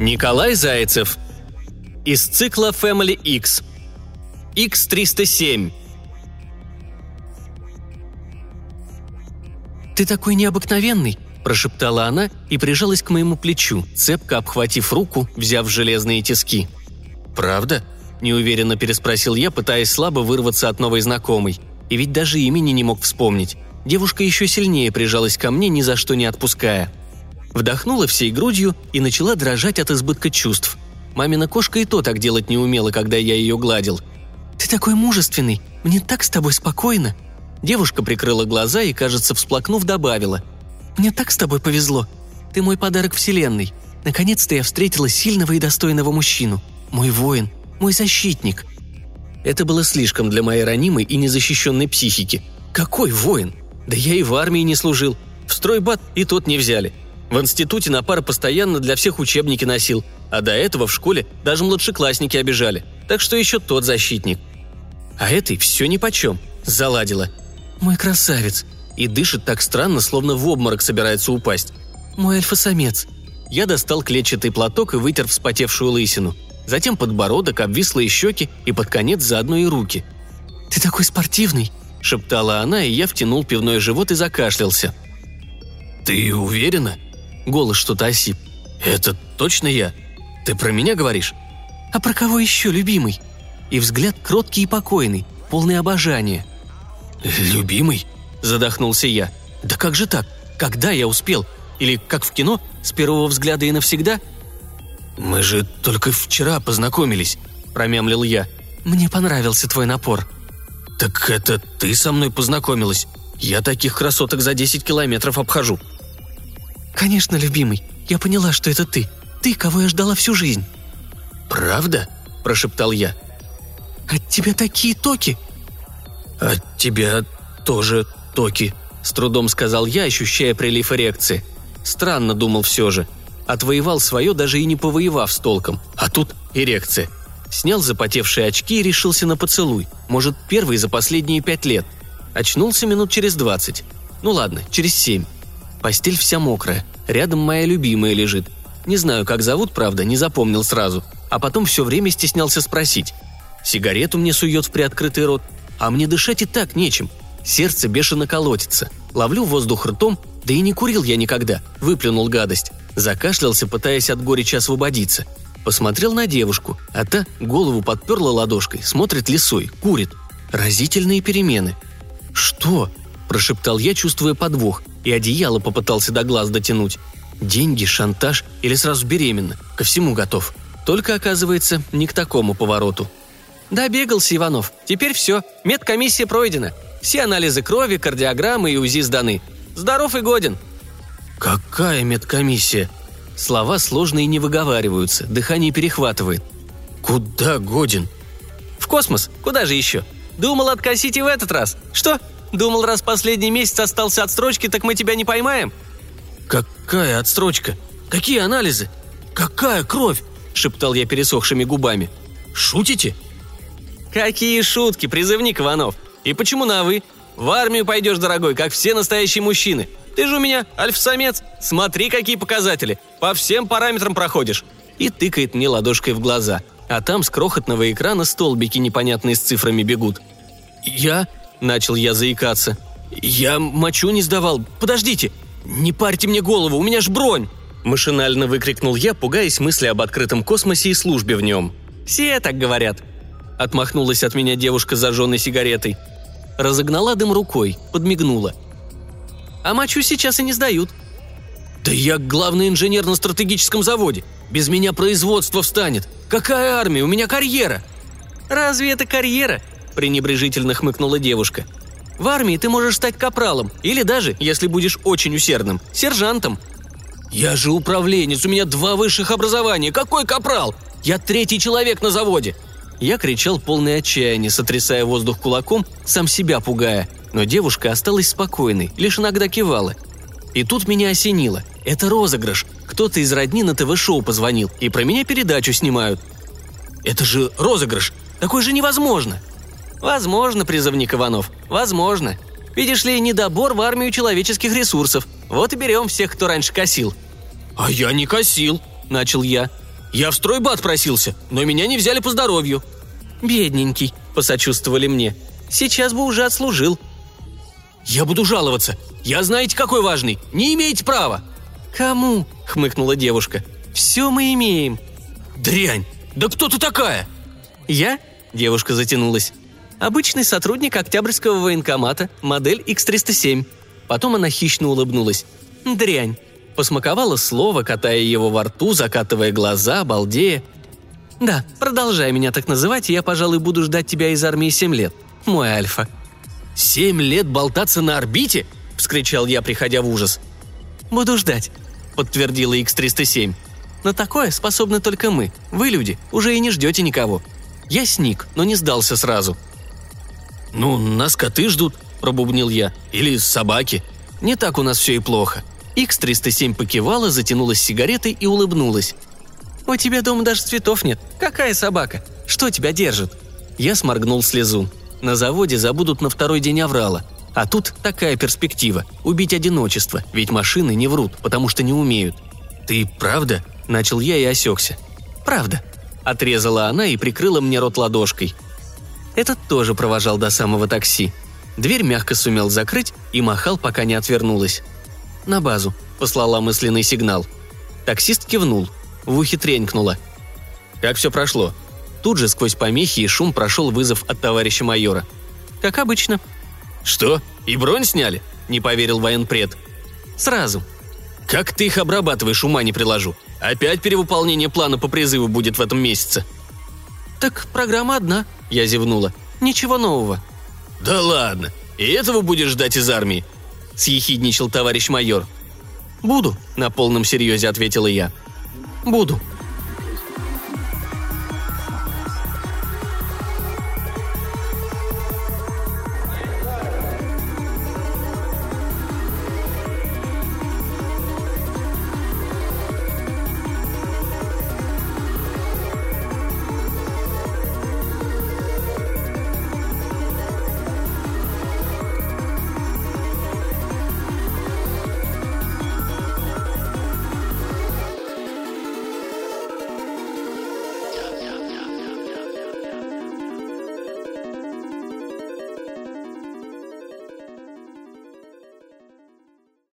Николай Зайцев. Из цикла Family X. X307. «Ты такой необыкновенный!» – прошептала она и прижалась к моему плечу, цепко обхватив руку, взяв железные тиски. «Правда?» – неуверенно переспросил я, пытаясь слабо вырваться от новой знакомой. И ведь даже имени не мог вспомнить. Девушка еще сильнее прижалась ко мне, ни за что не отпуская. Вдохнула всей грудью и начала дрожать от избытка чувств. Мамина кошка и то так делать не умела, когда я ее гладил. «Ты такой мужественный! Мне так с тобой спокойно!» Девушка прикрыла глаза и, кажется, всплакнув, добавила. «Мне так с тобой повезло. Ты мой подарок вселенной. Наконец-то я встретила сильного и достойного мужчину. Мой воин, мой защитник». Это было слишком для моей ранимой и незащищенной психики. Какой воин? Да я и в армии не служил. В стройбат и тот не взяли. В институте на пары постоянно для всех учебники носил, а до этого в школе даже младшеклассники обижали. Так что еще тот защитник. А этой все нипочем. Заладила. Мой красавец. И дышит так странно, словно в обморок собирается упасть. Мой альфа-самец. Я достал клетчатый платок и вытер вспотевшую лысину. Затем подбородок, обвислые щеки и под конец заодно и руки. «Ты такой спортивный!» – шептала она, и я втянул пивной живот и закашлялся. «Ты уверена?» Голос что-то осип. «Это точно я? Ты про меня говоришь?» «А про кого еще, любимый?» И взгляд кроткий и покойный, полный обожания. «Любимый?» – задохнулся я. «Да как же так? Когда я успел? Или как в кино, с первого взгляда и навсегда?» «Мы же только вчера познакомились», – промямлил я. «Мне понравился твой напор». «Так это ты со мной познакомилась? Я таких красоток за 10 километров обхожу». «Конечно, любимый. Я поняла, что это ты. Ты, кого я ждала всю жизнь». «Правда?» – прошептал я. «От тебя такие токи!» «От тебя тоже токи», – с трудом сказал я, ощущая прилив эрекции. Странно думал все же. Отвоевал свое, даже и не повоевав с толком. А тут эрекция. Снял запотевшие очки и решился на поцелуй. Может, первый за последние пять лет. Очнулся минут через двадцать. Ну ладно, через семь. Постель вся мокрая. Рядом моя любимая лежит. Не знаю, как зовут, правда, не запомнил сразу. А потом все время стеснялся спросить. Сигарету мне сует в приоткрытый рот. А мне дышать и так нечем. Сердце бешено колотится. Ловлю воздух ртом, да и не курил я никогда. Выплюнул гадость. Закашлялся, пытаясь от горечи освободиться. Посмотрел на девушку, а та голову подперла ладошкой, смотрит лисой, курит. Разительные перемены. «Что?» – прошептал я, чувствуя подвох и одеяло попытался до глаз дотянуть. Деньги, шантаж или сразу беременна. Ко всему готов. Только, оказывается, не к такому повороту. «Добегался, Иванов. Теперь все. Медкомиссия пройдена. Все анализы крови, кардиограммы и УЗИ сданы. Здоров и годен». «Какая медкомиссия?» Слова сложные не выговариваются, дыхание перехватывает. «Куда годен?» «В космос. Куда же еще? Думал откосить и в этот раз. Что, Думал, раз последний месяц остался отстрочки, так мы тебя не поймаем?» «Какая отстрочка? Какие анализы? Какая кровь?» – шептал я пересохшими губами. «Шутите?» «Какие шутки, призывник Иванов! И почему на «вы»? В армию пойдешь, дорогой, как все настоящие мужчины. Ты же у меня альф-самец. Смотри, какие показатели. По всем параметрам проходишь». И тыкает мне ладошкой в глаза. А там с крохотного экрана столбики непонятные с цифрами бегут. «Я...» Начал я заикаться. «Я мочу не сдавал. Подождите! Не парьте мне голову, у меня ж бронь!» Машинально выкрикнул я, пугаясь мысли об открытом космосе и службе в нем. «Все так говорят!» Отмахнулась от меня девушка с зажженной сигаретой. Разогнала дым рукой, подмигнула. «А мочу сейчас и не сдают». «Да я главный инженер на стратегическом заводе. Без меня производство встанет. Какая армия? У меня карьера!» «Разве это карьера?» пренебрежительно хмыкнула девушка. В армии ты можешь стать капралом, или даже, если будешь очень усердным, сержантом. Я же управленец, у меня два высших образования. Какой капрал? Я третий человек на заводе. Я кричал полное отчаяние, сотрясая воздух кулаком, сам себя пугая. Но девушка осталась спокойной, лишь иногда кивала. И тут меня осенило. Это розыгрыш. Кто-то из родни на ТВ-шоу позвонил, и про меня передачу снимают. Это же розыгрыш. Такое же невозможно. Возможно, призывник Иванов. Возможно. Видишь ли, недобор в армию человеческих ресурсов. Вот и берем всех, кто раньше косил. А я не косил, начал я. Я в стройбат просился, но меня не взяли по здоровью. Бедненький, посочувствовали мне. Сейчас бы уже отслужил. Я буду жаловаться. Я знаете, какой важный. Не имеете права. Кому? хмыкнула девушка. Все мы имеем. Дрянь! Да кто ты такая? Я? Девушка затянулась. Обычный сотрудник Октябрьского военкомата, модель X307. Потом она хищно улыбнулась. Дрянь. Посмаковала слово, катая его во рту, закатывая глаза, балдея. «Да, продолжай меня так называть, и я, пожалуй, буду ждать тебя из армии семь лет. Мой Альфа». «Семь лет болтаться на орбите?» – вскричал я, приходя в ужас. «Буду ждать», – подтвердила X-307. «На такое способны только мы. Вы, люди, уже и не ждете никого. Я сник, но не сдался сразу». «Ну, нас коты ждут», – пробубнил я. «Или собаки. Не так у нас все и плохо». X-307 покивала, затянулась сигаретой и улыбнулась. «У тебя дома даже цветов нет. Какая собака? Что тебя держит?» Я сморгнул слезу. На заводе забудут на второй день аврала. А тут такая перспектива – убить одиночество, ведь машины не врут, потому что не умеют. «Ты правда?» – начал я и осекся. «Правда», – отрезала она и прикрыла мне рот ладошкой. Этот тоже провожал до самого такси. Дверь мягко сумел закрыть и махал, пока не отвернулась. «На базу», – послала мысленный сигнал. Таксист кивнул. В ухе тренькнуло. «Как все прошло?» Тут же сквозь помехи и шум прошел вызов от товарища майора. «Как обычно». «Что? И бронь сняли?» – не поверил военпред. «Сразу». «Как ты их обрабатываешь, ума не приложу. Опять перевыполнение плана по призыву будет в этом месяце». «Так программа одна», – я зевнула. «Ничего нового». «Да ладно. И этого будешь ждать из армии?» – съехидничал товарищ майор. «Буду», – на полном серьезе ответила я. «Буду»,